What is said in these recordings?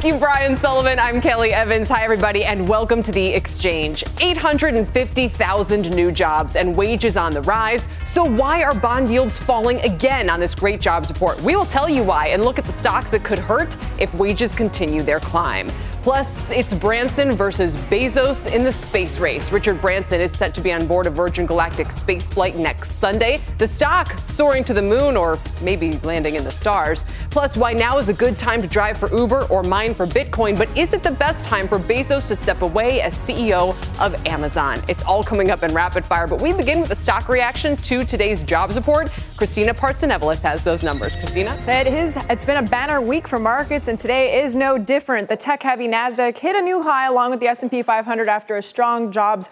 Thank you, Brian Sullivan. I'm Kelly Evans. Hi, everybody, and welcome to The Exchange. 850,000 new jobs and wages on the rise. So, why are bond yields falling again on this great jobs report? We will tell you why and look at the stocks that could hurt if wages continue their climb. Plus, it's Branson versus Bezos in the space race. Richard Branson is set to be on board a Virgin Galactic spaceflight next Sunday. The stock soaring to the moon or maybe landing in the stars. Plus, why now is a good time to drive for Uber or mine for Bitcoin, but is it the best time for Bezos to step away as CEO of Amazon? It's all coming up in rapid fire, but we begin with a stock reaction to today's jobs report. Christina Partsinevelos has those numbers. Christina? It is, it's been a banner week for markets, and today is no different. The tech-heavy Nasdaq hit a new high along with the S&P 500 after a strong jobs.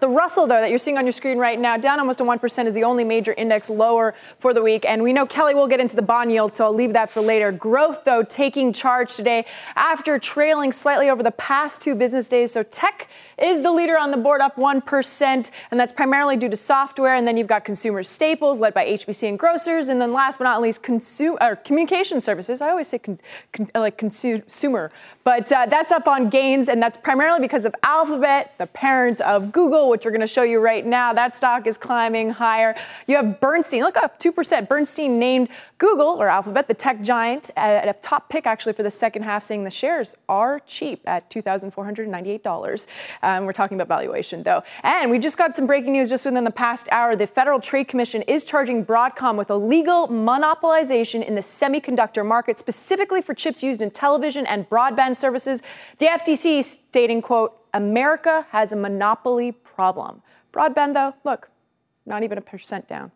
The Russell, though, that you're seeing on your screen right now, down almost a 1%, is the only major index lower for the week. And we know Kelly will get into the bond yield, so I'll leave that for later. Growth, though, taking charge today after trailing slightly over the past two business days. So tech is the leader on the board, up 1%, and that's primarily due to software. And then you've got consumer staples led by HBC and grocers. And then last but not least, consumer or communication services. I always say con- con- uh, like consumer, but uh, that's up on gains, and that's primarily because of Alphabet, the parent of Google, which we're going to show you right now. That stock is climbing higher. You have Bernstein, look up 2%. Bernstein named Google or Alphabet, the tech giant, uh, at a top pick actually for the second half, saying the shares are cheap at $2,498. Um, we're talking about valuation though. And we just got some breaking news just within the past hour. The Federal Trade Commission is charging Broadcom with illegal monopolization in the semiconductor market, specifically for chips used in television and broadband services. The FTC stating, quote, America has a monopoly problem. Broadband, though, look, not even a percent down.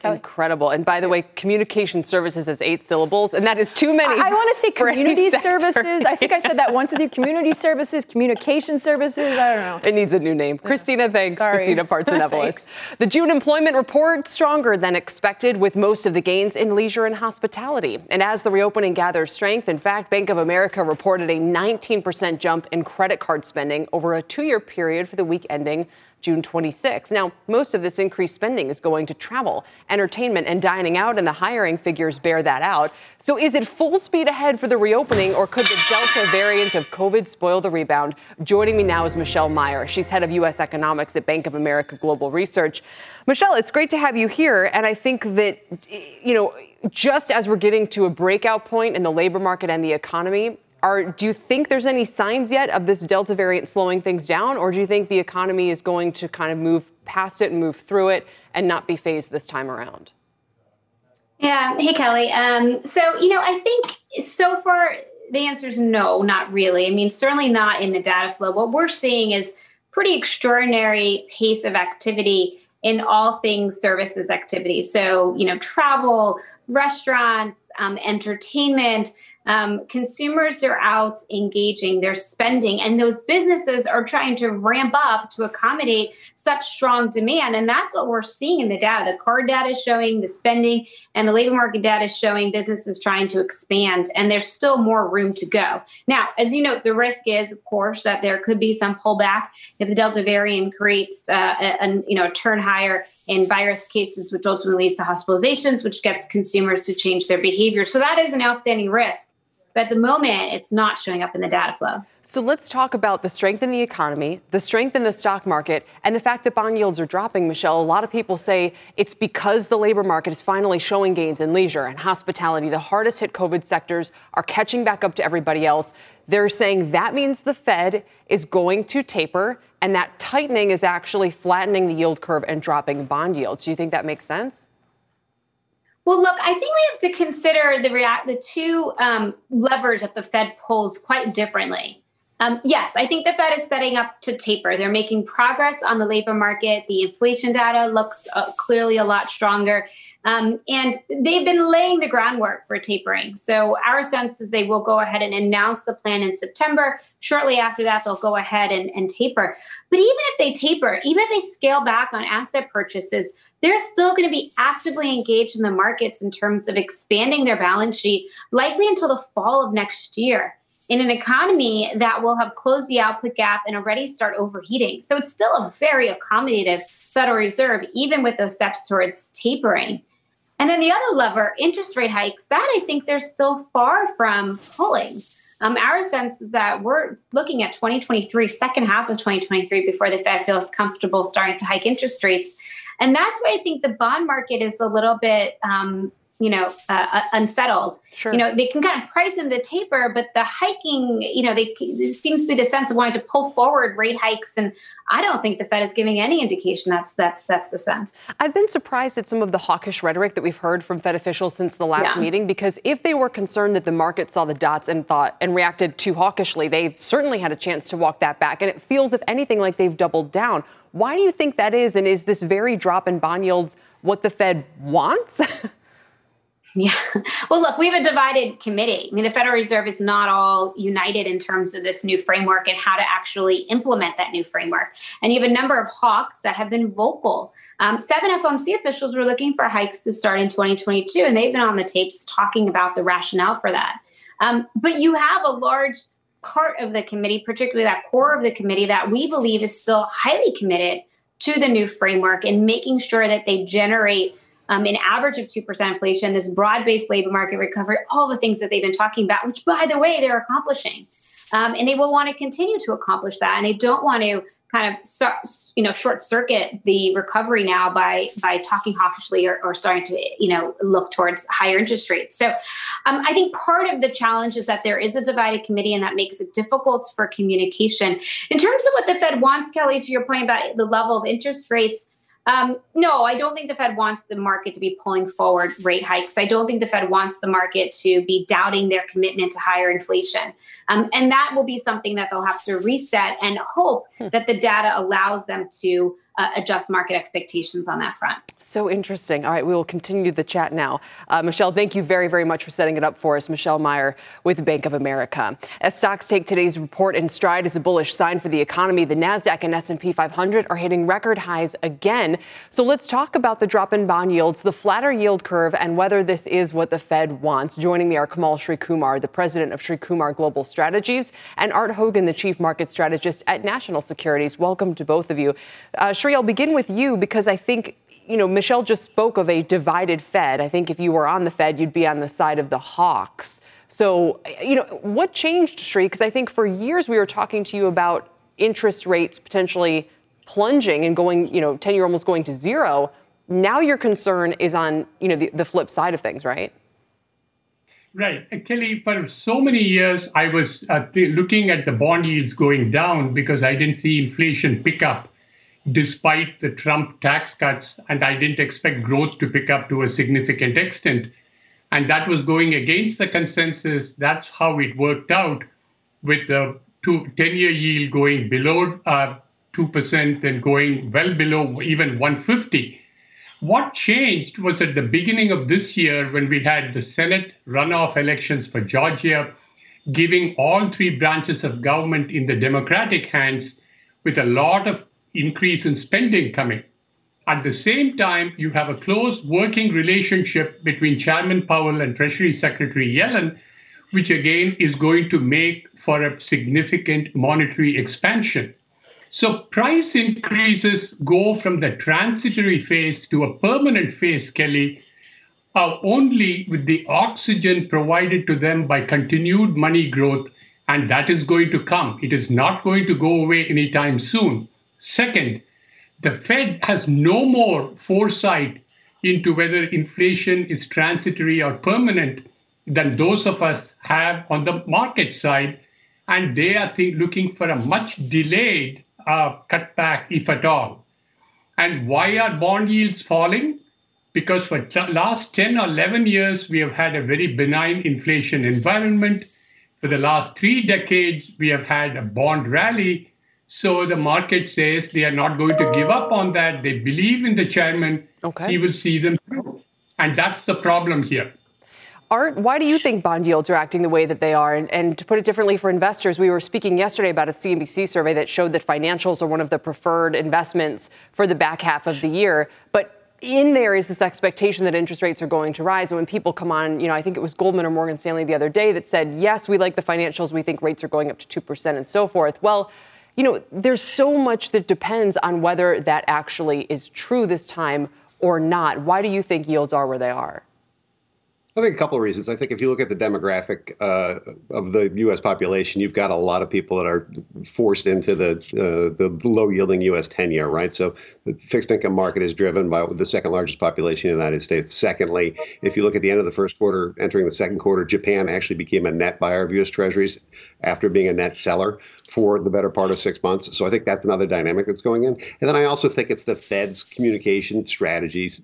Kelly. Incredible. And by the way, communication services is eight syllables, and that is too many. I, I want to say community services. I think I said that once with you. Community services, communication services. I don't know. It needs a new name. Yeah. Christina, thanks. Sorry. Christina Partsinevelos. the June employment report stronger than expected, with most of the gains in leisure and hospitality. And as the reopening gathers strength, in fact, Bank of America reported a 19% jump in credit card spending over a two-year period for the week ending June 26. Now, most of this increased spending is going to travel, entertainment, and dining out, and the hiring figures bear that out. So, is it full speed ahead for the reopening, or could the Delta variant of COVID spoil the rebound? Joining me now is Michelle Meyer. She's head of U.S. economics at Bank of America Global Research. Michelle, it's great to have you here, and I think that, you know, just as we're getting to a breakout point in the labor market and the economy, are, do you think there's any signs yet of this Delta variant slowing things down, or do you think the economy is going to kind of move past it and move through it and not be phased this time around? Yeah. Hey, Kelly. Um, so, you know, I think so far the answer is no, not really. I mean, certainly not in the data flow. What we're seeing is pretty extraordinary pace of activity in all things services activity. So, you know, travel, restaurants, um, entertainment, um, consumers are out engaging, they're spending, and those businesses are trying to ramp up to accommodate such strong demand. And that's what we're seeing in the data. The card data is showing the spending, and the labor market data is showing businesses trying to expand, and there's still more room to go. Now, as you know, the risk is, of course, that there could be some pullback if the Delta variant creates uh, a, a you know a turn higher in virus cases, which ultimately leads to hospitalizations, which gets consumers to change their behavior. So that is an outstanding risk. But at the moment, it's not showing up in the data flow. So let's talk about the strength in the economy, the strength in the stock market, and the fact that bond yields are dropping, Michelle. A lot of people say it's because the labor market is finally showing gains in leisure and hospitality. The hardest hit COVID sectors are catching back up to everybody else. They're saying that means the Fed is going to taper, and that tightening is actually flattening the yield curve and dropping bond yields. Do you think that makes sense? Well, look, I think we have to consider the react the two um, levers that the Fed pulls quite differently. Um, yes, I think the Fed is setting up to taper. They're making progress on the labor market. The inflation data looks uh, clearly a lot stronger. Um, and they've been laying the groundwork for tapering. So our sense is they will go ahead and announce the plan in September. Shortly after that, they'll go ahead and, and taper. But even if they taper, even if they scale back on asset purchases, they're still going to be actively engaged in the markets in terms of expanding their balance sheet, likely until the fall of next year in an economy that will have closed the output gap and already start overheating. So it's still a very accommodative Federal Reserve, even with those steps towards tapering. And then the other lever, interest rate hikes, that I think they're still far from pulling. Um, our sense is that we're looking at 2023, second half of 2023, before the Fed feels comfortable starting to hike interest rates. And that's why I think the bond market is a little bit um, you know uh, uh, unsettled sure. you know they can kind of price in the taper but the hiking you know they seems to be the sense of wanting to pull forward rate hikes and i don't think the fed is giving any indication that's that's that's the sense i've been surprised at some of the hawkish rhetoric that we've heard from fed officials since the last yeah. meeting because if they were concerned that the market saw the dots and thought and reacted too hawkishly they've certainly had a chance to walk that back and it feels if anything like they've doubled down why do you think that is and is this very drop in bond yields what the fed wants Yeah. Well, look, we have a divided committee. I mean, the Federal Reserve is not all united in terms of this new framework and how to actually implement that new framework. And you have a number of hawks that have been vocal. Um, seven FOMC officials were looking for hikes to start in 2022, and they've been on the tapes talking about the rationale for that. Um, but you have a large part of the committee, particularly that core of the committee, that we believe is still highly committed to the new framework and making sure that they generate um, an average of 2% inflation, this broad based labor market recovery, all the things that they've been talking about, which, by the way, they're accomplishing. Um, and they will want to continue to accomplish that. And they don't want to kind of you know, short circuit the recovery now by by talking hawkishly or, or, starting to, you know, look towards higher interest rates. So um, I think part of the challenge is that there is a divided committee and that makes it difficult for communication. In terms of what the Fed wants, Kelly, to your point about the level of interest rates, um, no, I don't think the Fed wants the market to be pulling forward rate hikes. I don't think the Fed wants the market to be doubting their commitment to higher inflation. Um, and that will be something that they'll have to reset and hope hmm. that the data allows them to uh, adjust market expectations on that front. So interesting. All right, we will continue the chat now. Uh, Michelle, thank you very, very much for setting it up for us. Michelle Meyer with Bank of America. As stocks take today's report in stride as a bullish sign for the economy, the Nasdaq and S&P 500 are hitting record highs again. So let's talk about the drop in bond yields, the flatter yield curve, and whether this is what the Fed wants. Joining me are Komal Sri-Kumar, the president of Sri-Kumar Global Strategies, and Art Hogan, the chief market strategist at National Securities. Welcome to both of you. Uh, Sri, I'll begin with you because I think you know, Michelle just spoke of a divided Fed. I think if you were on the Fed, you'd be on the side of the hawks. So, you know, what changed, Sri? Because I think for years we were talking to you about interest rates potentially plunging and going, you know, 10 year almost going to zero. Now your concern is on, you know, the, the flip side of things, right? Right. Kelly, for so many years, I was uh, th- looking at the bond yields going down because I didn't see inflation pick up despite the Trump tax cuts, and I didn't expect growth to pick up to a significant extent. And that was going against the consensus. That's how it worked out with the 10 year yield going below uh, 2%, then going well below even 150. What changed was at the beginning of this year when we had the Senate runoff elections for Georgia, giving all three branches of government in the Democratic hands with a lot of increase in spending coming. At the same time, you have a close working relationship between Chairman Powell and Treasury Secretary Yellen, which again is going to make for a significant monetary expansion. So price increases go from the transitory phase to a permanent phase, Kelly, uh, only with the oxygen provided to them by continued money growth, and that is going to come. It is not going to go away anytime soon. Second, the Fed has no more foresight into whether inflation is transitory or permanent than those of us have on the market side. And they are th- looking for a much delayed uh, cutback, if at all. And why are bond yields falling? Because for the last 10 or 11 years, we have had a very benign inflation environment. For the last three decades, we have had a bond rally. So the market says they are not going to give up on that. They believe in the chairman. Okay. He will see them through. And that's the problem here. Art, why do you think bond yields are acting the way that they are? And, and, to put it differently for investors, we were speaking yesterday about a CNBC survey that showed that financials are one of the preferred investments for the back half of the year. But in there is this expectation that interest rates are going to rise. And when people come on, you know, I think it was Goldman or Morgan Stanley the other day that said, yes, we like the financials, we think rates are going up to 2% and so forth. Well, you know, there's so much that depends on whether that actually is true this time or not. Why do you think yields are where they are? I think a couple of reasons. I think if you look at the demographic uh, of the U.S. population, you've got a lot of people that are forced into the uh, the low yielding U.S. ten year, right? So the fixed income market is driven by the second largest population in the United States. Secondly, if you look at the end of the first quarter, entering the second quarter, Japan actually became a net buyer of U.S. Treasuries after being a net seller for the better part of six months. So I think that's another dynamic that's going in. And then I also think it's the Fed's communication strategies,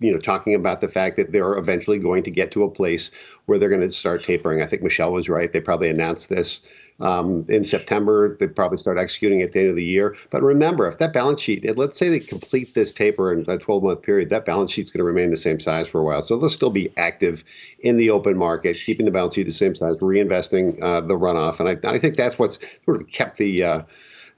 you know, talking about the fact that they're eventually going to get to a place where they're going to start tapering. I think Michelle was right. They probably announced this um, in September. They'd probably start executing at the end of the year. But remember, if that balance sheet, let's say they complete this taper in a 12 month period, that balance sheet's going to remain the same size for a while. So they'll still be active in the open market, keeping the balance sheet the same size, reinvesting uh, the runoff. And I, I, think that's what's sort of kept the uh,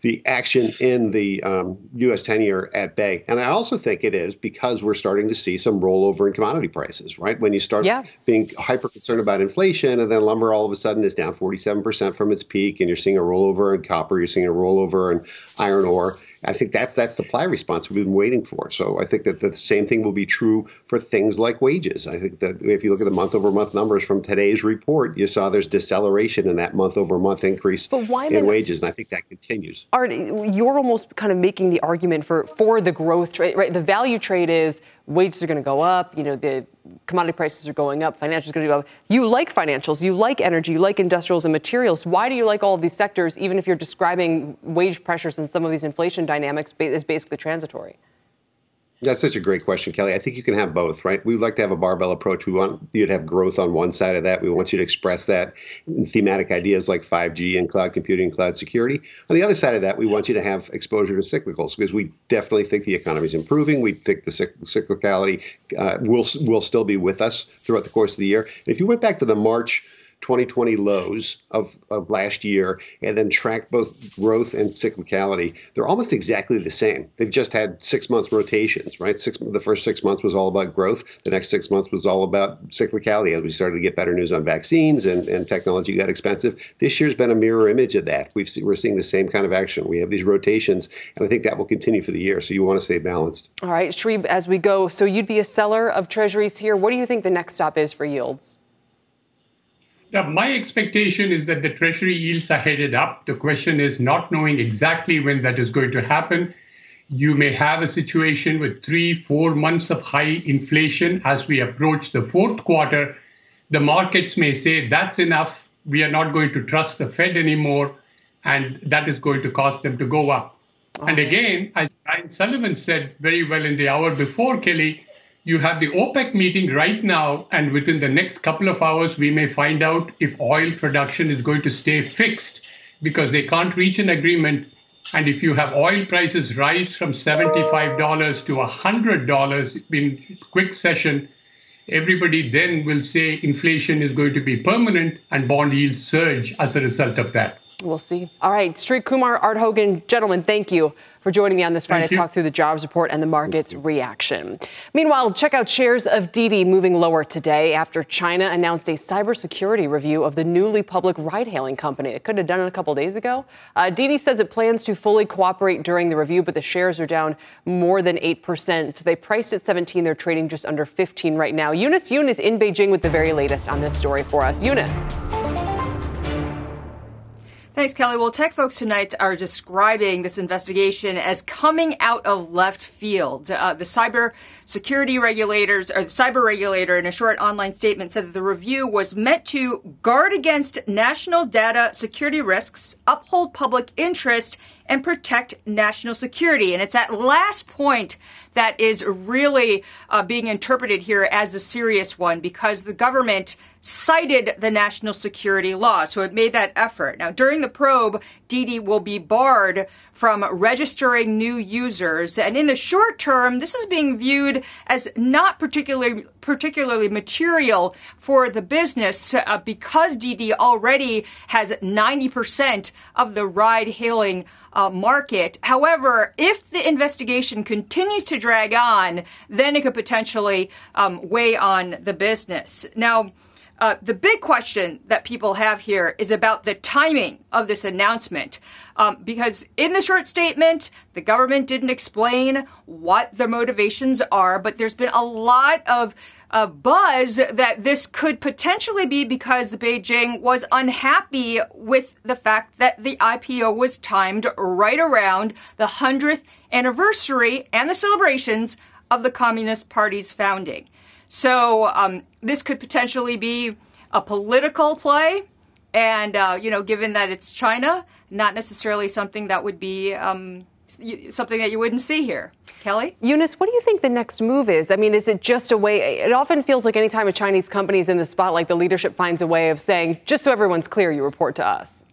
the action in the um, U.S. 10 year at bay. And I also think it is because we're starting to see some rollover in commodity prices, right? When you start yeah. being hyper concerned about inflation and then lumber all of a sudden is down 47% from its peak and you're seeing a rollover in copper, you're seeing a rollover in iron ore. I think that's that supply response we've been waiting for. So I think that the same thing will be true for things like wages. I think that if you look at the month over month numbers from today's report, you saw there's deceleration in that month over month increase but why in wages, and I think that continues. Art, you're almost kind of making the argument for for the growth trade, right? The value trade is wages are going to go up, you know, the commodity prices are going up, financials are going to go up. You like financials, you like energy, you like industrials and materials. Why do you like all of these sectors, even if you're describing wage pressures and some of these inflation dynamics as basically transitory? That's such a great question, Kelly. I think you can have both, right? We would like to have a barbell approach. We want you to have growth on one side of that. We want you to express that in thematic ideas like 5G and cloud computing and cloud security. On the other side of that, we want you to have exposure to cyclicals because we definitely think the economy is improving. We think the cyclicality uh, will will still be with us throughout the course of the year. If you went back to the March 2020 lows of, of last year and then track both growth and cyclicality, they're almost exactly the same. They've just had six months rotations, right? Six, the first six months was all about growth. The next six months was all about cyclicality as we started to get better news on vaccines and, and technology got expensive. This year's been a mirror image of that. We've we're seeing the same kind of action. We have these rotations, and I think that will continue for the year. So you want to stay balanced. All right, Sri, as we go, so you'd be a seller of treasuries here. What do you think the next stop is for yields? Now, my expectation is that the Treasury yields are headed up. The question is not knowing exactly when that is going to happen. You may have a situation with three, four months of high inflation as we approach the fourth quarter. The markets may say that's enough. We are not going to trust the Fed anymore. And that is going to cause them to go up. And uh-huh. again, as Brian Sullivan said very well in the hour before, Kelly, you have the OPEC meeting right now, and within the next couple of hours, we may find out if oil production is going to stay fixed because they can't reach an agreement. And if you have oil prices rise from $75 to $100 in quick session, everybody then will say inflation is going to be permanent and bond yields surge as a result of that. We'll see. All right, Sri Kumar, Art Hogan, gentlemen, thank you for joining me on this Friday to talk through the jobs report and the market's reaction. Meanwhile, check out shares of Didi moving lower today after China announced a cybersecurity review of the newly public ride-hailing company. It could have done it a couple days ago. Uh, Didi says it plans to fully cooperate during the review, but the shares are down more than 8%. They priced at 17. They're trading just under 15 right now. Eunice Yoon is in Beijing with the very latest on this story for us. Eunice. Thanks, Kelly. Well, tech folks tonight are describing this investigation as coming out of left field. Uh, the cyber security regulators, or the cyber regulator, in a short online statement, said that the review was meant to guard against national data security risks, uphold public interest, and protect national security. And it's that last point that is really uh, being interpreted here as a serious one because the government cited the national security law. So it made that effort. Now, during the probe, Didi will be barred from registering new users. And in the short term, this is being viewed as not particularly, particularly material for the business uh, because Didi already has 90% of the ride hailing uh, market. However, if the investigation continues to drag on, then it could potentially um, weigh on the business. Now, uh, the big question that people have here is about the timing of this announcement. Um, because in the short statement, the government didn't explain what the motivations are, but there's been a lot of uh, buzz that this could potentially be because Beijing was unhappy with the fact that the IPO was timed right around the 100th anniversary and the celebrations of the Communist Party's founding. So um, this could potentially be a political play, and uh, you know, given that it's China, not necessarily something that would be um, something that you wouldn't see here. Kelly? Eunice, what do you think the next move is? I mean, is it just a way? It often feels like anytime a Chinese company is in the spotlight, the leadership finds a way of saying, just so everyone's clear, you report to us.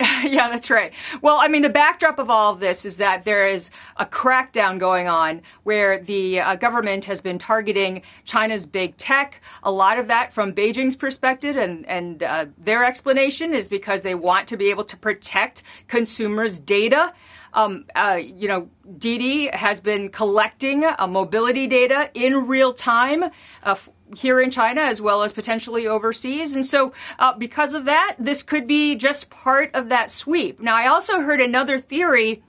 yeah, that's right. Well, I mean, the backdrop of all of this is that there is a crackdown going on where the uh, government has been targeting China's big tech. A lot of that, from Beijing's perspective, and and uh, their explanation is because they want to be able to protect consumers' data. Um, uh, you know, Didi has been collecting uh, mobility data in real time uh, here in China as well as potentially overseas. And so, uh, because of that, this could be just part of that sweep. Now, I also heard another theory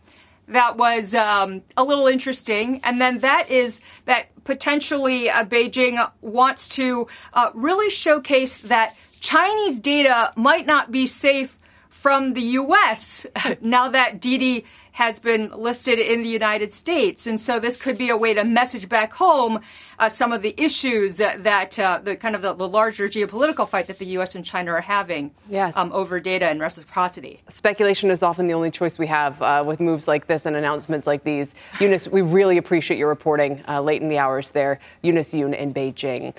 that was um, a little interesting, and then that is that potentially uh, Beijing wants to uh, really showcase that Chinese data might not be safe from the U.S. now that Didi has been listed in the United States. And so this could be a way to message back home uh, some of the issues that, uh, the kind of the, the, larger geopolitical fight that the U.S. and China are having yes. um, over data and reciprocity. Speculation is often the only choice we have uh, with moves like this and announcements like these. Eunice, we really appreciate your reporting uh, late in the hours there. Eunice Yoon in Beijing.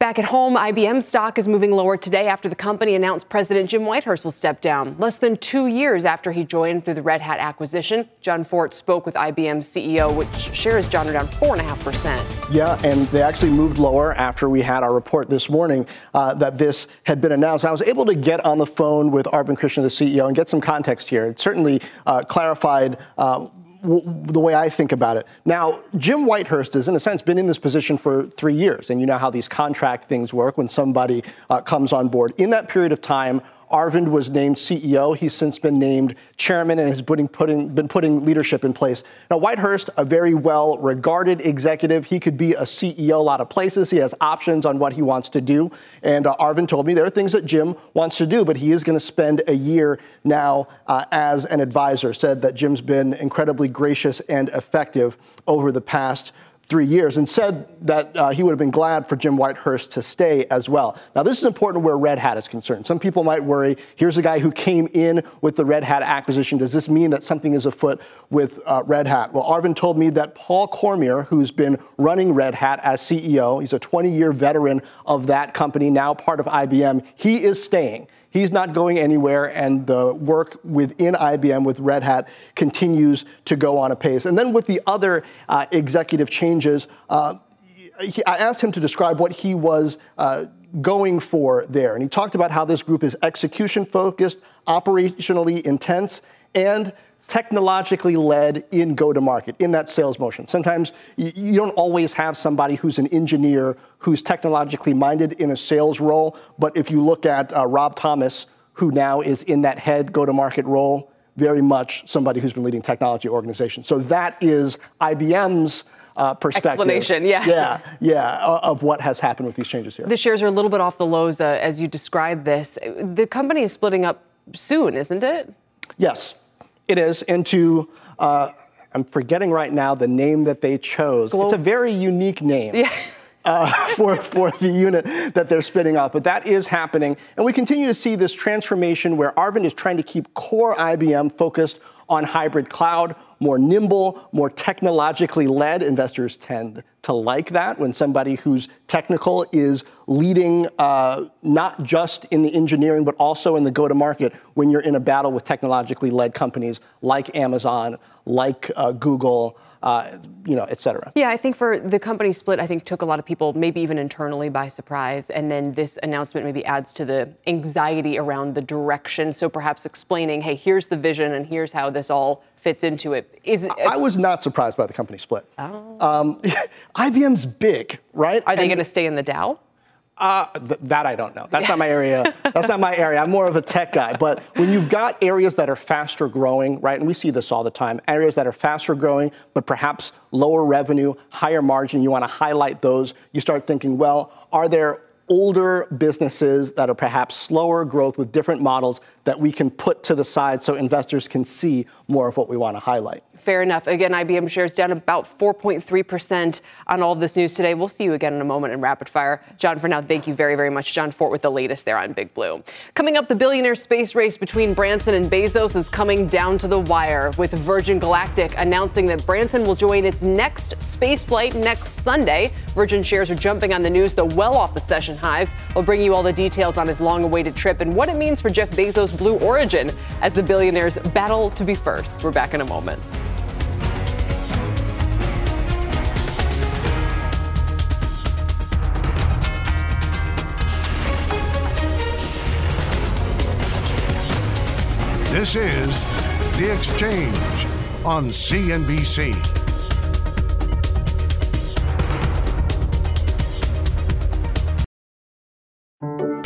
Back at home, IBM stock is moving lower today after the company announced President Jim Whitehurst will step down. Less than two years after he joined through the Red Hat acquisition, John Fortt spoke with IBM's CEO, which shares John are down 4.5%. Yeah, and they actually moved lower after we had our report this morning uh, that this had been announced. I was able to get on the phone with Arvind Krishna, the CEO, and get some context here. It certainly uh, clarified. Uh, the way I think about it. Now, Jim Whitehurst has, in a sense, been in this position for three years, and you know how these contract things work when somebody uh, comes on board. In that period of time, Arvind was named CEO. He's since been named chairman and has been putting leadership in place. Now, Whitehurst, a very well regarded executive, he could be a CEO a lot of places. He has options on what he wants to do. And uh, Arvind told me there are things that Jim wants to do, but he is going to spend a year now uh, as an advisor. Said that Jim's been incredibly gracious and effective over the past three years and said that uh, he would have been glad for Jim Whitehurst to stay as well. Now, this is important where Red Hat is concerned. Some people might worry here's a guy who came in with the Red Hat acquisition. Does this mean that something is afoot with uh, Red Hat? Well, Arvind told me that Paul Cormier, who's been running Red Hat as CEO, he's a 20 year veteran of that company, now part of IBM, he is staying. He's not going anywhere, and the work within IBM with Red Hat continues to go on a pace. And then with the other uh, executive changes, uh, he, I asked him to describe what he was uh, going for there. And he talked about how this group is execution focused, operationally intense, and technologically led in go to market, in that sales motion. Sometimes you, don't always have somebody who's an engineer who's technologically minded in a sales role, but if you look at uh, Rob Thomas, who now is in that head go to market role, very much somebody who's been leading technology organizations. So that is IBM's uh, perspective. Explanation, yeah. Yeah, yeah, of what has happened with these changes here. The shares are a little bit off the lows uh, as you describe this. The company is splitting up soon, isn't it? Yes. It is into, uh, I'm forgetting right now the name that they chose. Glo- it's a very unique name. Yeah. uh, for, for the unit that they're spinning off. But that is happening. And we continue to see this transformation where Arvind is trying to keep core IBM focused on hybrid cloud, more nimble, more technologically led. Investors tend to like that when somebody who's technical is leading uh, not just in the engineering, but also in the go to market when you're in a battle with technologically led companies like Amazon, like uh, Google uh, you know, et cetera. Yeah, I think for the company split, I think took a lot of people, maybe even internally, by surprise. And then this announcement maybe adds to the anxiety around the direction. So perhaps explaining, hey, here's the vision and here's how this all fits into it. Is I was not surprised by the company split. Oh. Um, IBM's big, right? Are they going to stay in the Dow? Uh, th- that I don't know. That's not my area. That's not my area. I'm more of a tech guy. But when you've got areas that are faster growing, right, and we see this all the time, areas that are faster growing, but perhaps lower revenue, higher margin, you want to highlight those. You start thinking, well, are there older businesses that are perhaps slower growth with different models that we can put to the side so investors can see more of what we want to highlight. Fair enough. Again, IBM shares down about 4.3% on all this news today. We'll see you again in a moment in rapid fire. John, for now, thank you very, very much. John Fortt with the latest there on Big Blue. Coming up, the billionaire space race between Branson and Bezos is coming down to the wire with Virgin Galactic announcing that Branson will join its next space flight next Sunday. Virgin shares are jumping on the news, though well off the session highs. We'll bring you all the details on his long awaited trip and what it means for Jeff Bezos' Blue Origin as the billionaires battle to be first. We're back in a moment. This is The Exchange on CNBC.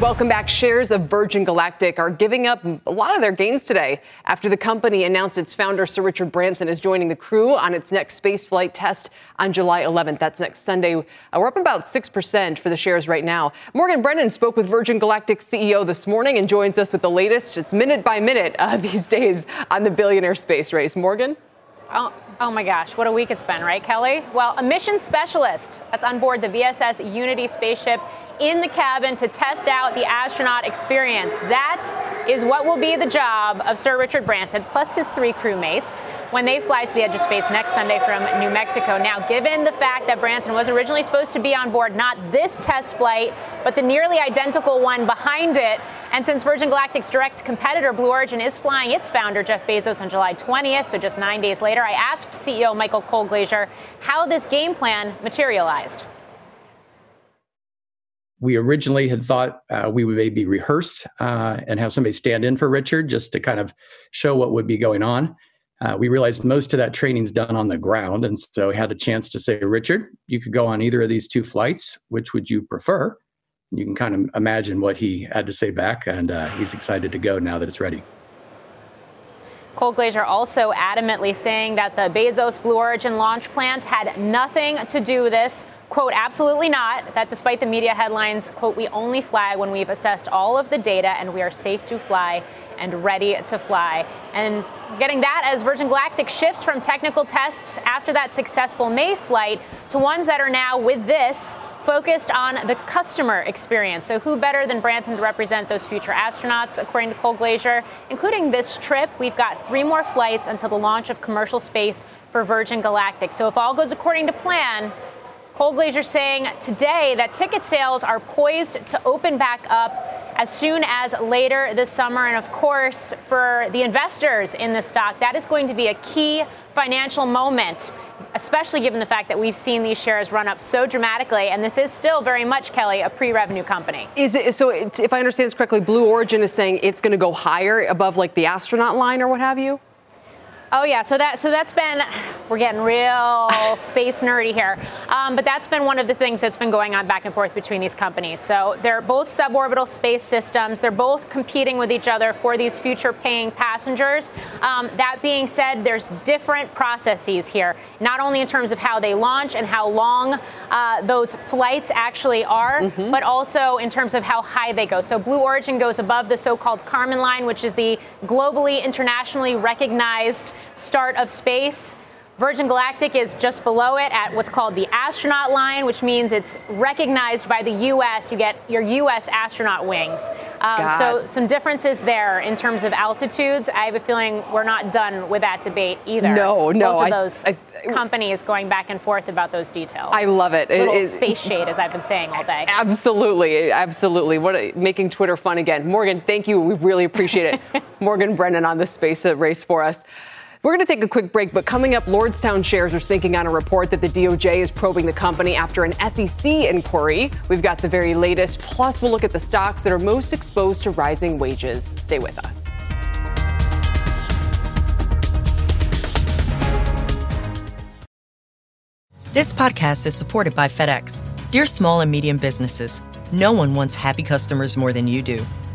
Welcome back. Shares of Virgin Galactic are giving up a lot of their gains today after the company announced its founder, Sir Richard Branson, is joining the crew on its next spaceflight test on July 11th. That's next Sunday. Uh, we're up about 6% for the shares right now. Morgan Brennan spoke with Virgin Galactic CEO this morning and joins us with the latest. It's minute by minute uh, these days on the billionaire space race. Morgan? Oh, oh my gosh, what a week it's been, right, Kelly? Well, a mission specialist that's on board the VSS Unity spaceship in the cabin to test out the astronaut experience. That is what will be the job of Sir Richard Branson, plus his three crewmates, when they fly to the edge of space next Sunday from New Mexico. Now, given the fact that Branson was originally supposed to be on board not this test flight, but the nearly identical one behind it, and since Virgin Galactic's direct competitor, Blue Origin, is flying its founder, Jeff Bezos, on July 20th, so just nine days later, I asked CEO Michael Colglazier how this game plan materialized we originally had thought uh, we would maybe rehearse uh, and have somebody stand in for Richard just to kind of show what would be going on. Uh, we realized most of that training is done on the ground. And so had a chance to say, Richard, you could go on either of these two flights. Which would you prefer? You can kind of imagine what he had to say back. And uh, he's excited to go now that it's ready. Colglazier also adamantly saying that the Bezos Blue Origin launch plans had nothing to do with this. Quote, absolutely not. That despite the media headlines, quote, we only fly when we've assessed all of the data and we are safe to fly and ready to fly. And getting that as Virgin Galactic shifts from technical tests after that successful May flight to ones that are now with this focused on the customer experience. So, who better than Branson to represent those future astronauts, according to Colglazier? Including this trip, we've got three more flights until the launch of commercial space for Virgin Galactic. So, if all goes according to plan, Colglazier saying today that ticket sales are poised to open back up as soon as later this summer. And of course, for the investors in the stock, that is going to be a key financial moment, especially given the fact that we've seen these shares run up so dramatically. And this is still very much, Kelly, a pre revenue company. Is it so? If I understand this correctly, Blue Origin is saying it's going to go higher above like the astronaut line or what have you? Oh yeah, so that so that's been we're getting real space nerdy here, um, but that's been one of the things that's been going on back and forth between these companies. So they're both suborbital space systems. They're both competing with each other for these future paying passengers. Um, that being said, there's different processes here, not only in terms of how they launch and how long uh, those flights actually are, mm-hmm. but also in terms of how high they go. So Blue Origin goes above the so-called Kármán line, which is the globally internationally recognized start of space. Virgin Galactic is just below it at what's called the astronaut line, which means it's recognized by the U.S. You get your U.S. astronaut wings. Um, so, some differences there in terms of altitudes. I have a feeling we're not done with that debate either. No, no. Both of those I, I, companies going back and forth about those details. I love it. Little it, space shade, as I've been saying all day. Absolutely, absolutely. What a, making Twitter fun again. Morgan, thank you. We really appreciate it. Morgan Brennan on the space race for us. We're going to take a quick break, but coming up, Lordstown shares are sinking on a report that the DOJ is probing the company after an SEC inquiry. We've got the very latest, plus, we'll look at the stocks that are most exposed to rising wages. Stay with us. This podcast is supported by FedEx. Dear small and medium businesses, no one wants happy customers more than you do.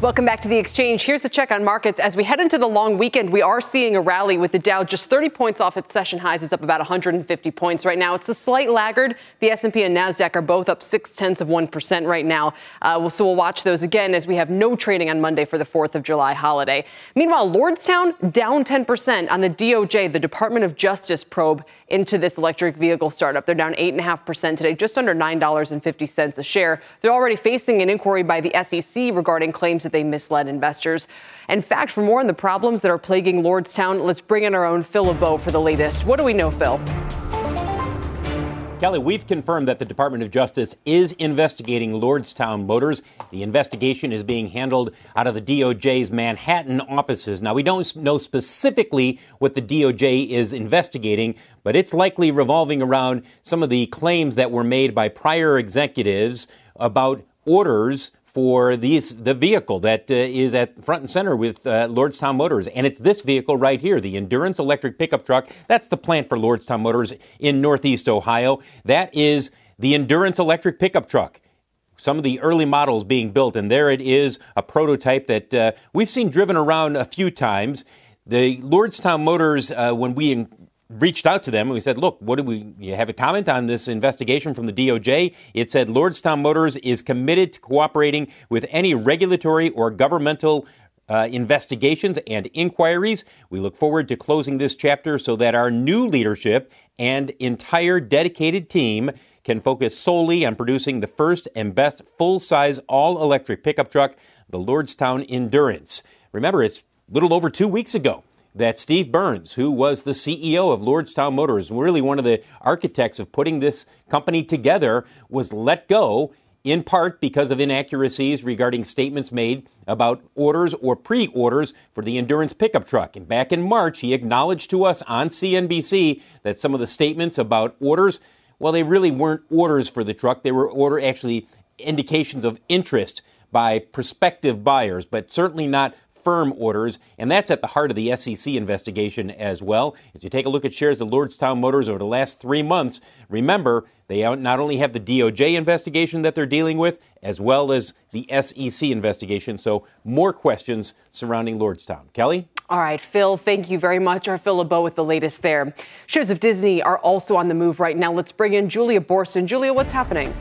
Welcome back to the exchange. Here's a check on markets. As we head into the long weekend, we are seeing a rally with the Dow just 30 points off its session highs. It's up about 150 points right now. It's the slight laggard. The S&P and Nasdaq are both up six tenths of one percent right now. Uh, so we'll watch those again as we have no trading on Monday for the 4th of July holiday. Meanwhile, Lordstown down 10 percent on the DOJ, the Department of Justice probe into this electric vehicle startup. They're down 8.5% today, just under $9.50 a share. They're already facing an inquiry by the SEC regarding claims that they misled investors. In fact, for more on the problems that are plaguing Lordstown, let's bring in our own Phil LeBeau for the latest. What do we know, Phil? Kelly, we've confirmed that the Department of Justice is investigating Lordstown Motors. The investigation is being handled out of the DOJ's Manhattan offices. Now, we don't know specifically what the DOJ is investigating, but it's likely revolving around some of the claims that were made by prior executives about orders for these the vehicle that uh, is at front and center with uh, Lordstown Motors, and it's this vehicle right here, the Endurance electric pickup truck. That's the plant for Lordstown Motors in Northeast Ohio. That is the Endurance electric pickup truck. Some of the early models being built, and there it is, a prototype that uh, we've seen driven around a few times. The Lordstown Motors, uh, when we in- reached out to them and we said, look, what do we you have a comment on this investigation from the DOJ? It said Lordstown Motors is committed to cooperating with any regulatory or governmental uh, investigations and inquiries. We look forward to closing this chapter so that our new leadership and entire dedicated team can focus solely on producing the first and best full size all electric pickup truck, the Lordstown Endurance. Remember, it's little over two weeks ago that Steve Burns, who was the CEO of Lordstown Motors, really one of the architects of putting this company together, was let go in part because of inaccuracies regarding statements made about orders or pre orders for the Endurance pickup truck. And back in March, he acknowledged to us on CNBC that some of the statements about orders, well, they really weren't orders for the truck. They were order actually indications of interest by prospective buyers, but certainly not firm orders, and that's at the heart of the SEC investigation as well. As you take a look at shares of Lordstown Motors over the last three months, remember they not only have the DOJ investigation that they're dealing with, as well as the SEC investigation. So, more questions surrounding Lordstown. Kelly? All right, Phil, thank you very much. Our Phil LeBeau with the latest there. Shares of Disney are also on the move right now. Let's bring in Julia Boorstin. Julia, what's happening?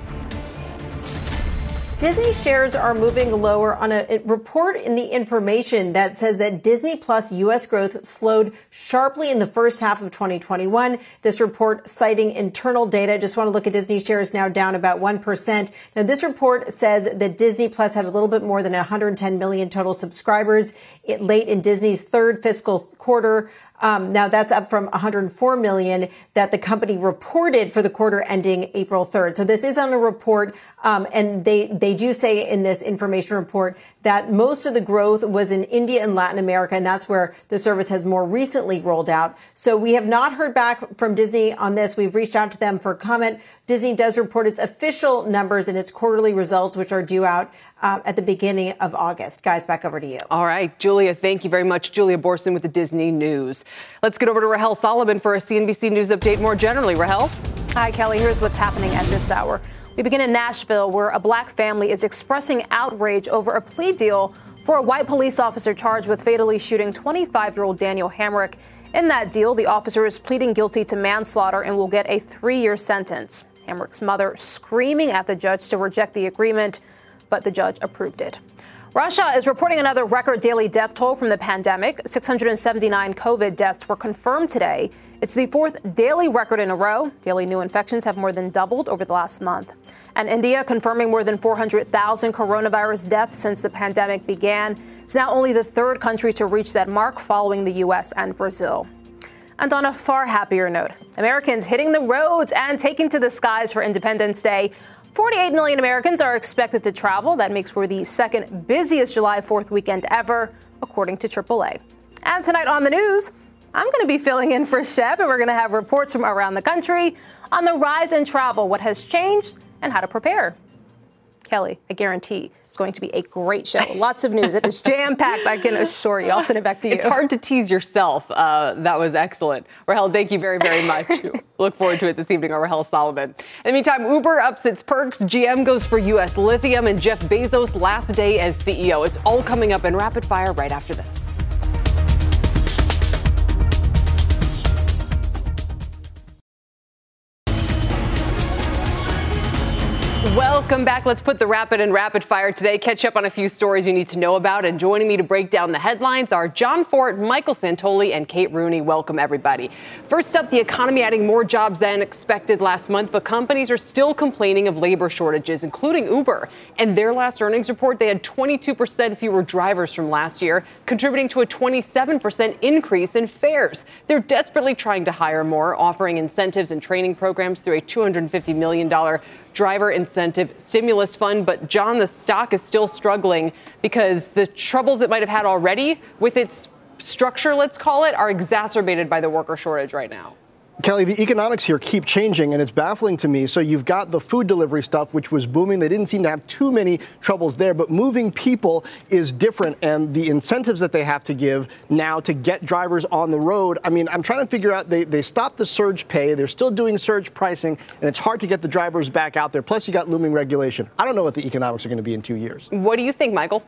Disney shares are moving lower on a report in the information that says that Disney Plus U.S. growth slowed sharply in the first half of 2021. This report citing internal data. Just want to look at Disney shares now down about 1%. Now, this report says that Disney Plus had a little bit more than 110 million total subscribers late in Disney's third fiscal quarter. Um, now that's up from 104 million that the company reported for the quarter ending April 3rd. So this is on a report, um, and they they do say in this information report that most of the growth was in India and Latin America, and that's where the service has more recently rolled out. So we have not heard back from Disney on this. We've reached out to them for comment. Disney does report its official numbers and its quarterly results, which are due out uh, at the beginning of August. Guys, back over to you. All right, Julia, thank you very much. Julia Boorstin with the Disney News. Let's get over to Rahel Solomon for a CNBC News update more generally. Rahel? Hi, Kelly. Here's what's happening at this hour. We begin in Nashville, where a black family is expressing outrage over a plea deal for a white police officer charged with fatally shooting 25 year old Daniel Hambrick. In that deal, the officer is pleading guilty to manslaughter and will get a three year sentence. Hambrick's mother screaming at the judge to reject the agreement, but the judge approved it. Russia is reporting another record daily death toll from the pandemic. 679 COVID deaths were confirmed today. It's the fourth daily record in a row. Daily new infections have more than doubled over the last month. And India confirming more than 400,000 coronavirus deaths since the pandemic began. It's now only the third country to reach that mark following the U.S. and Brazil. And on a far happier note, Americans hitting the roads and taking to the skies for Independence Day. 48 million Americans are expected to travel. That makes for the second busiest July 4th weekend ever, according to AAA. And tonight on the news, I'm going to be filling in for Shep, and we're going to have reports from around the country on the rise in travel, what has changed, and how to prepare. Kelly, I guarantee it's going to be a great show. Lots of news. It is jam packed, I can assure you. I'll send it back to you. It's hard to tease yourself. Uh, that was excellent. Rahel, thank you very, very much. Look forward to it this evening, Rahel Solomon. In the meantime, Uber ups its perks, GM goes for U.S. lithium, and Jeff Bezos' last day as CEO. It's all coming up in rapid fire right after this. Welcome back. Let's put the rapid and rapid fire today. Catch up on a few stories you need to know about. And joining me to break down the headlines are John Fortt, Michael Santoli, and Kate Rooney. Welcome, everybody. First up, the economy adding more jobs than expected last month, but companies are still complaining of labor shortages, including Uber. And their last earnings report, they had 22% fewer drivers from last year, contributing to a 27% increase in fares. They're desperately trying to hire more, offering incentives and training programs through a $250 million driver incentive stimulus fund. But, John, the stock is still struggling because the troubles it might have had already with its structure, let's call it, are exacerbated by the worker shortage right now. Kelly, the economics here keep changing, and it's baffling to me. So you've got the food delivery stuff, which was booming. They didn't seem to have too many troubles there, but moving people is different, and the incentives that they have to give now to get drivers on the road. I mean, I'm trying to figure out. They they stopped the surge pay. They're still doing surge pricing, and it's hard to get the drivers back out there. Plus, you got looming regulation. I don't know what the economics are going to be in two years. What do you think, Michael?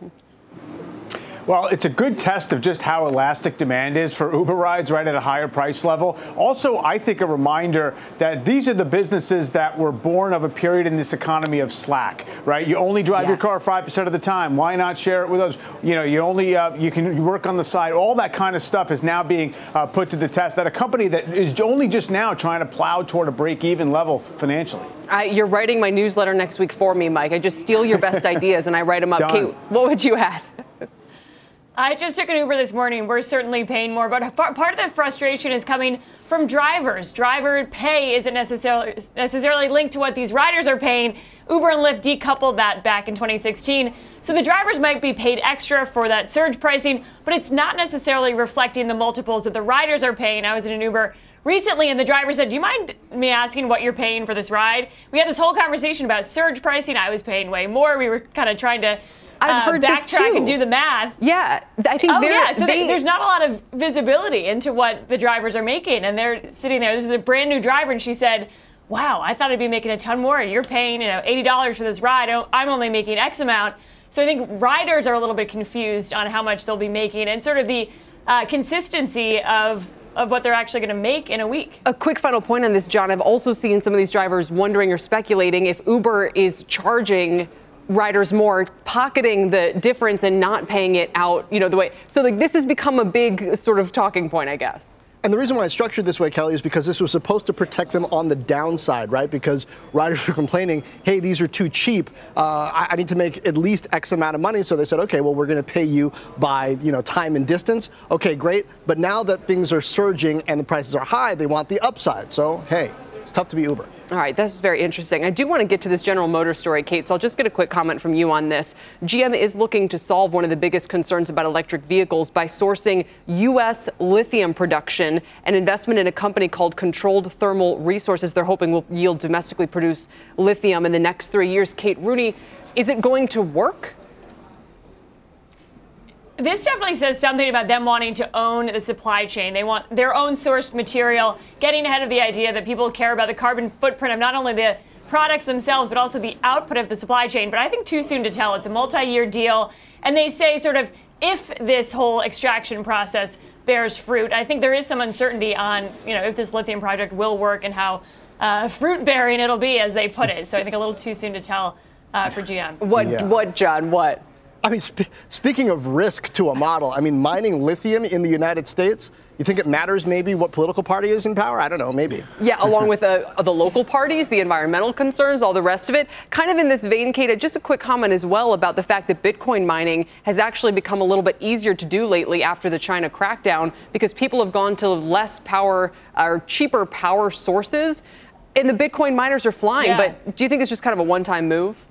Well, it's a good test of just how elastic demand is for Uber rides right at a higher price level. Also, I think a reminder that these are the businesses that were born of a period in this economy of slack, right? You only drive yes. your car 5% of the time. Why not share it with us? You know, you only, uh, you can work on the side. All that kind of stuff is now being uh, put to the test that a company that is only just now trying to plow toward a break even level financially. Uh, you're writing my newsletter next week for me, Mike. I just steal your best ideas and I write them up. Done. Kate, what would you add? I just took an Uber this morning. We're certainly paying more, but part of the frustration is coming from drivers. Driver pay isn't necessarily necessarily linked to what these riders are paying. Uber and Lyft decoupled that back in 2016. So the drivers might be paid extra for that surge pricing, but it's not necessarily reflecting the multiples that the riders are paying. I was in an Uber recently and the driver said, Do you mind me asking what you're paying for this ride? We had this whole conversation about surge pricing. I was paying way more. We were kind of trying to I've uh, heard backtrack and do the math. Yeah, I think. Oh yeah, so they, there's not a lot of visibility into what the drivers are making, and they're sitting there. This is a brand new driver, and she said, "Wow, I thought I'd be making a ton more. You're paying, you know, eighty dollars for this ride. I'm only making X amount." So I think riders are a little bit confused on how much they'll be making, and sort of the uh, consistency of of what they're actually going to make in a week. A quick final point on this, John. I've also seen some of these drivers wondering or speculating if Uber is charging riders more, pocketing the difference and not paying it out, you know, the way. So like this has become a big sort of talking point, I guess. And the reason why it's structured this way, Kelly, is because this was supposed to protect them on the downside, right? Because riders were complaining, hey, these are too cheap. Uh, I, I, need to make at least X amount of money. So they said, okay, well, we're going to pay you by, you know, time and distance. Okay, great. But now that things are surging and the prices are high, they want the upside. So, hey, it's tough to be Uber. All right, that's very interesting. I do want to get to this General Motors story, Kate, so I'll just get a quick comment from you on this. GM is looking to solve one of the biggest concerns about electric vehicles by sourcing U.S. lithium production. An investment in a company called Controlled Thermal Resources, they're hoping will yield domestically produced lithium in the next three years. Kate Rooney, is it going to work? This definitely says something about them wanting to own the supply chain. They want their own sourced material, getting ahead of the idea that people care about the carbon footprint of not only the products themselves, but also the output of the supply chain. But I think too soon to tell. It's a multi year deal. And they say, sort of, if this whole extraction process bears fruit, I think there is some uncertainty on, you know, if this lithium project will work and how uh, fruit bearing it'll be, as they put it. So I think a little too soon to tell uh, for GM. What, yeah. what, John? What? I mean, sp- speaking of risk to a model, I mean, mining lithium in the United States, you think it matters maybe what political party is in power? I don't know, maybe. Yeah, along with uh, the local parties, the environmental concerns, all the rest of it. Kind of in this vein, Kate, just a quick comment as well about the fact that Bitcoin mining has actually become a little bit easier to do lately after the China crackdown because people have gone to less power or cheaper power sources. And the Bitcoin miners are flying, yeah. but do you think it's just kind of a one time move?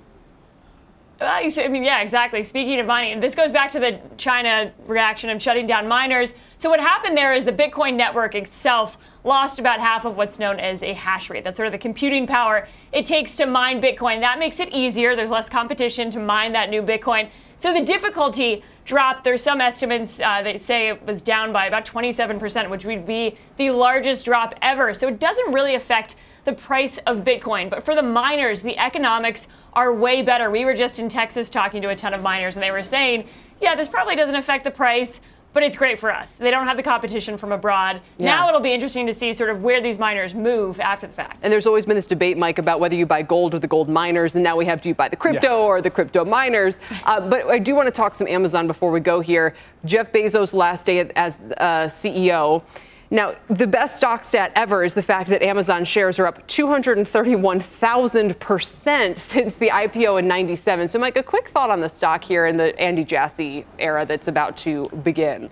I mean, yeah, exactly. Speaking of mining, this goes back to the China reaction of shutting down miners. So what happened there is the Bitcoin network itself lost about half of what's known as a hash rate. That's sort of the computing power it takes to mine Bitcoin. That makes it easier. There's less competition to mine that new Bitcoin. So the difficulty dropped. There's some estimates uh, that say it was down by about 27%, which would be the largest drop ever. So it doesn't really affect the price of Bitcoin. But for the miners, the economics are way better. We were just in Texas talking to a ton of miners, and they were saying, yeah, this probably doesn't affect the price. But it's great for us. They don't have the competition from abroad. Yeah. Now it'll be interesting to see sort of where these miners move after the fact. And there's always been this debate, Mike, about whether you buy gold or the gold miners. And now we have do you buy the crypto yeah. or the crypto miners? Uh, but I do want to talk some Amazon before we go here. Jeff Bezos' last day as uh, CEO. Now, the best stock stat ever is the fact that Amazon shares are up 231,000% since the IPO in 97. So, Mike, a quick thought on the stock here in the Andy Jassy era that's about to begin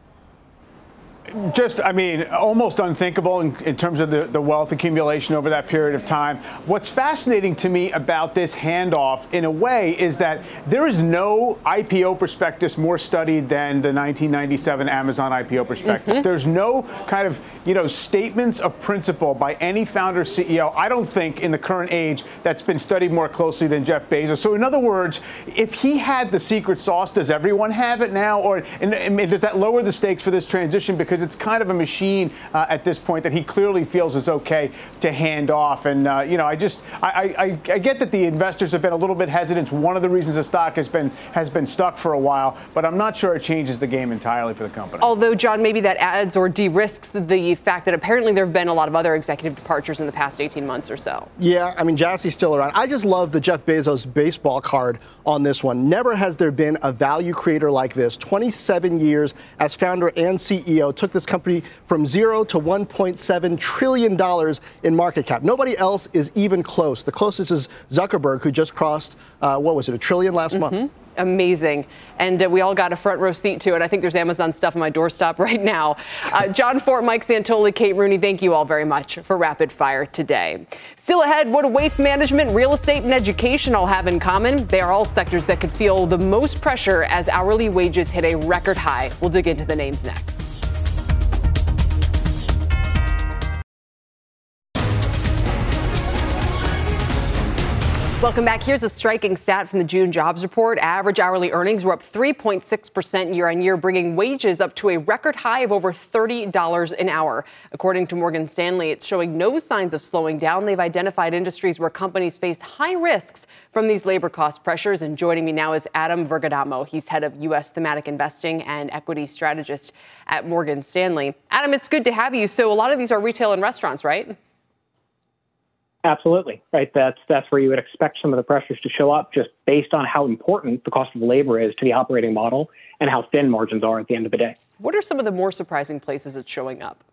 just, I mean, almost unthinkable in, in terms of the, the, wealth accumulation over that period of time. What's fascinating to me about this handoff, in a way, is that there is no IPO prospectus more studied than the 1997 Amazon IPO prospectus. Mm-hmm. There's no kind of, you know, statements of principle by any founder CEO, I don't think, in the current age, that's been studied more closely than Jeff Bezos. So, in other words, if he had the secret sauce, does everyone have it now? Or and, and does that lower the stakes for this transition? Because because it's kind of a machine uh, at this point that he clearly feels is okay to hand off. And uh, you know, I just I, I, I, get that the investors have been a little bit hesitant. one of the reasons the stock has been has been stuck for a while, but I'm not sure it changes the game entirely for the company. Although, John, maybe that adds or de-risks the fact that apparently there have been a lot of other executive departures in the past 18 months or so. Yeah, I mean, Jassy's still around. I just love the Jeff Bezos baseball card on this one. Never has there been a value creator like this. 27 years as founder and CEO took took this company from zero to $1.7 trillion in market cap. Nobody else is even close. The closest is Zuckerberg, who just crossed, uh, what was it, a trillion last mm-hmm. month? amazing. And uh, we all got a front row seat to it. I think there's Amazon stuff on my doorstop right now. Uh, Jon Fortt, Mike Santoli, Kate Rooney, thank you all very much for Rapid Fire today. Still ahead, what do waste management, real estate, and education all have in common? They are all sectors that could feel the most pressure as hourly wages hit a record high. We'll dig into the names next. Welcome back. Here's a striking stat from the June jobs report. Average hourly earnings were up 3.6% year on year, bringing wages up to a record high of over $30 an hour. According to Morgan Stanley, it's showing no signs of slowing down. They've identified industries where companies face high risks from these labor cost pressures. And joining me now is Adam Virgadamo. He's head of U.S. thematic investing and equity strategist at Morgan Stanley. Adam, it's good to have you. So, a lot of these are retail and restaurants, right? Absolutely, right. That's that's where you would expect some of the pressures to show up, just based on how important the cost of labor is to the operating model and how thin margins are at the end of the day. What are some of the more surprising places it's showing up?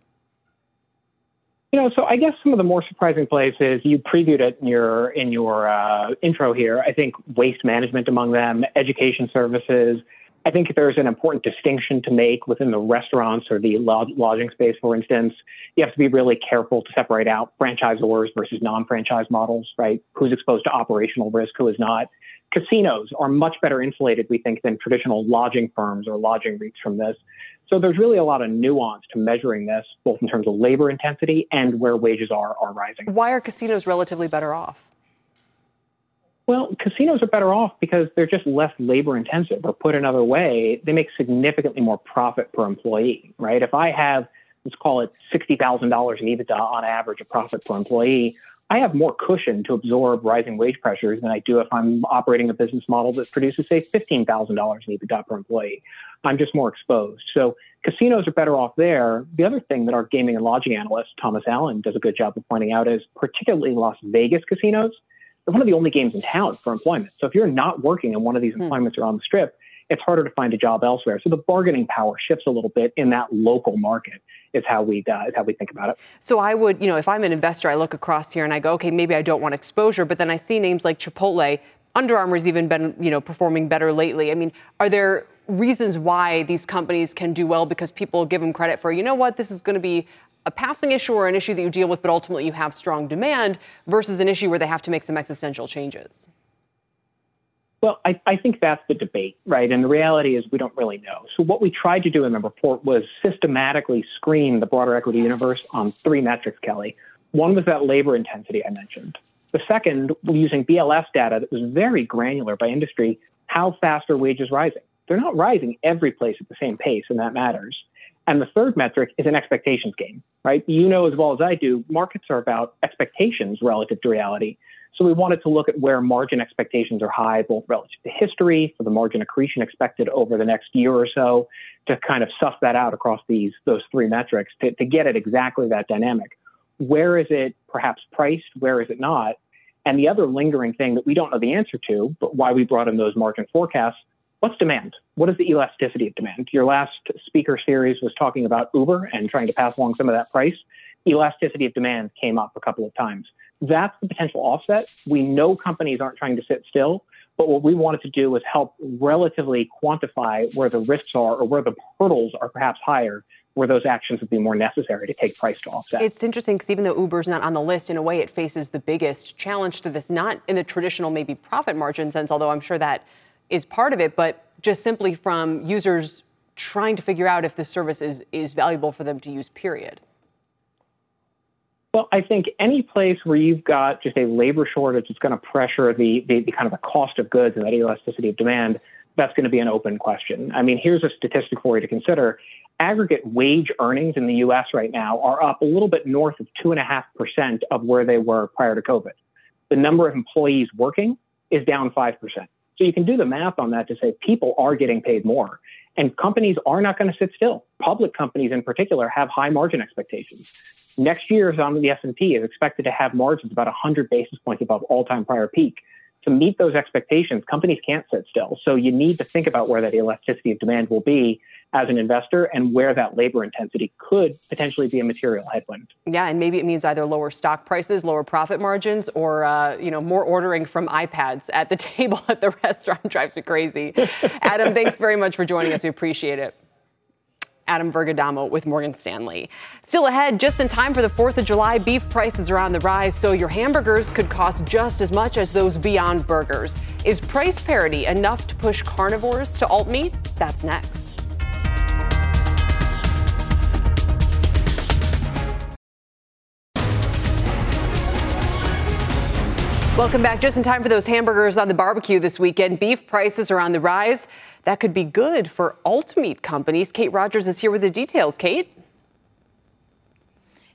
You know, so I guess some of the more surprising places you previewed it in your in your uh, intro here. I think waste management among them, education services, I think there's an important distinction to make within the restaurants or the lodging space, for instance. You have to be really careful to separate out franchisors versus non franchise models, right? Who's exposed to operational risk, who is not. Casinos are much better insulated, we think, than traditional lodging firms or lodging REITs from this. So there's really a lot of nuance to measuring this, both in terms of labor intensity and where wages are, are rising. Why are casinos relatively better off? Well, casinos are better off because they're just less labor intensive, or put another way, they make significantly more profit per employee, right? If I have, let's call it $60,000 in EBITDA on average, a profit per employee, I have more cushion to absorb rising wage pressures than I do if I'm operating a business model that produces, say, $15,000 in EBITDA per employee. I'm just more exposed. So casinos are better off there. The other thing that our gaming and lodging analyst, Thomas Allen, does a good job of pointing out is particularly Las Vegas casinos – one of the only games in town for employment. So if you're not working and one of these hmm. employments are on the strip, it's harder to find a job elsewhere. So the bargaining power shifts a little bit in that local market. Is how we uh, is how we think about it. So I would, you know, if I'm an investor, I look across here and I go, okay, maybe I don't want exposure, but then I see names like Chipotle. Under Armour's even been, you know, performing better lately. I mean, are there reasons why these companies can do well because people give them credit for, you know what, this is going to be a passing issue or an issue that you deal with, but ultimately you have strong demand versus an issue where they have to make some existential changes? Well, I, I, think that's the debate, right? And the reality is we don't really know. So, what we tried to do in the report was systematically screen the broader equity universe on three metrics, Kelly. One was that labor intensity I mentioned. The second, using BLS data that was very granular by industry, how fast are wages rising? They're not rising every place at the same pace, and that matters. And the third metric is an expectations game, right? You know as well as I do, markets are about expectations relative to reality. So we wanted to look at where margin expectations are high, both relative to history, for the margin accretion expected over the next year or so, to kind of suss that out across these those three metrics to, to get at exactly that dynamic. Where is it perhaps priced? Where is it not? And the other lingering thing that we don't know the answer to, but why we brought in those margin forecasts, what's demand? What is the elasticity of demand? Your last speaker series was talking about Uber and trying to pass along some of that price. Elasticity of demand came up a couple of times. That's the potential offset. We know companies aren't trying to sit still, but what we wanted to do was help relatively quantify where the risks are or where the hurdles are perhaps higher where those actions would be more necessary to take price to offset. It's interesting because even though Uber's not on the list, in a way, it faces the biggest challenge to this, not in the traditional maybe profit margin sense, although I'm sure that is part of it, but just simply from users trying to figure out if the service is, is valuable for them to use, period? Well, I think any place where you've got just a labor shortage that's going to pressure the, the, the kind of the cost of goods and that elasticity of demand, that's going to be an open question. I mean, here's a statistic for you to consider. Aggregate wage earnings in the US right now are up a little bit north of 2.5% of where they were prior to COVID. The number of employees working is down 5%. So you can do the math on that to say people are getting paid more. And companies are not going to sit still. Public companies in particular have high margin expectations. Next year's on the S&P is expected to have margins about 100 basis points above all-time prior peak. To meet those expectations, companies can't sit still. So you need to think about where that elasticity of demand will be as an investor and where that labor intensity could potentially be a material headwind. Yeah, and maybe it means either lower stock prices, lower profit margins, or uh, you know more ordering from iPads at the table at the restaurant drives me crazy. Adam, thanks very much for joining us. We appreciate it. Adam Virgadamo with Morgan Stanley. Still ahead, just in time for the 4th of July, beef prices are on the rise, so your hamburgers could cost just as much as those Beyond Burgers. Is price parity enough to push carnivores to alt meat? That's next. Welcome back. Just in time for those hamburgers on the barbecue this weekend. Beef prices are on the rise. That could be good for alt meat companies. Kate Rogers is here with the details. Kate?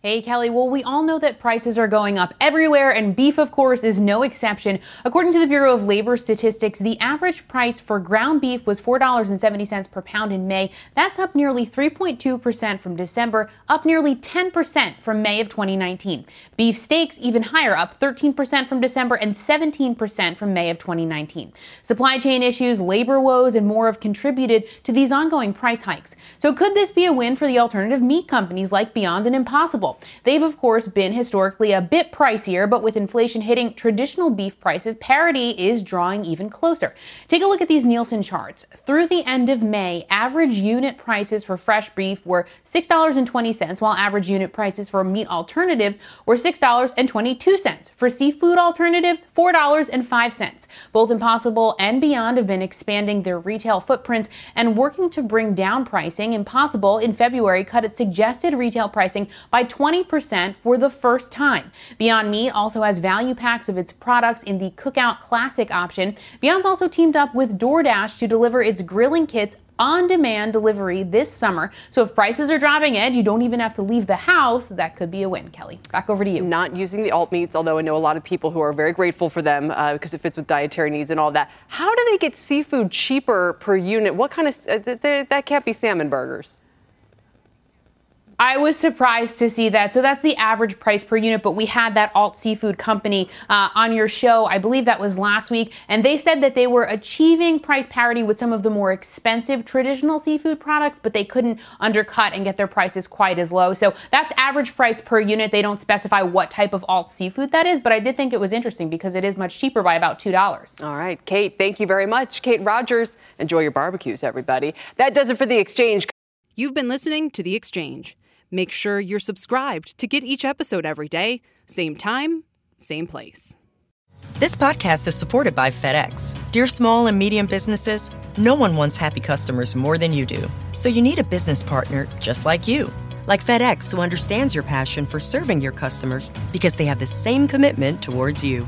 Hey, Kelly. Well, we all know that prices are going up everywhere, and beef, of course, is no exception. According to the Bureau of Labor Statistics, the average price for ground beef was $4.70 per pound in May. That's up nearly 3.2% from December, up nearly 10% from May of 2019. Beef steaks even higher, up 13% from December and 17% from May of 2019. Supply chain issues, labor woes, and more have contributed to these ongoing price hikes. So, could this be a win for the alternative meat companies like Beyond and Impossible? They've, of course, been historically a bit pricier, but with inflation hitting traditional beef prices, parity is drawing even closer. Take a look at these Nielsen charts. Through the end of May, average unit prices for fresh beef were $6.20, while average unit prices for meat alternatives were $6.22. For seafood alternatives, $4.05. Both Impossible and Beyond have been expanding their retail footprints and working to bring down pricing. Impossible in February cut its suggested retail pricing by 20% for the first time. Beyond Meat also has value packs of its products in the Cookout Classic option. Beyond's also teamed up with DoorDash to deliver its grilling kits on demand delivery this summer. So if prices are dropping, Ed, you don't even have to leave the house. That could be a win, Kelly. Back over to you. Not using the alt meats, although I know a lot of people who are very grateful for them uh, because it fits with dietary needs and all that. How do they get seafood cheaper per unit? What kind of, uh, th- th- that can't be salmon burgers. I was surprised to see that. So that's the average price per unit, but we had that alt seafood company uh, on your show. I believe that was last week. And they said that they were achieving price parity with some of the more expensive traditional seafood products, but they couldn't undercut and get their prices quite as low. So that's average price per unit. They don't specify what type of alt seafood that is, but I did think it was interesting because it is much cheaper by about $2. All right, Kate, thank you very much. Kate Rogers, enjoy your barbecues, everybody. That does it for The Exchange. You've been listening to The Exchange. Make sure you're subscribed to get each episode every day, same time, same place. This podcast is supported by FedEx. Dear small and medium businesses, no one wants happy customers more than you do. So you need a business partner just like you. Like FedEx, who understands your passion for serving your customers because they have the same commitment towards you.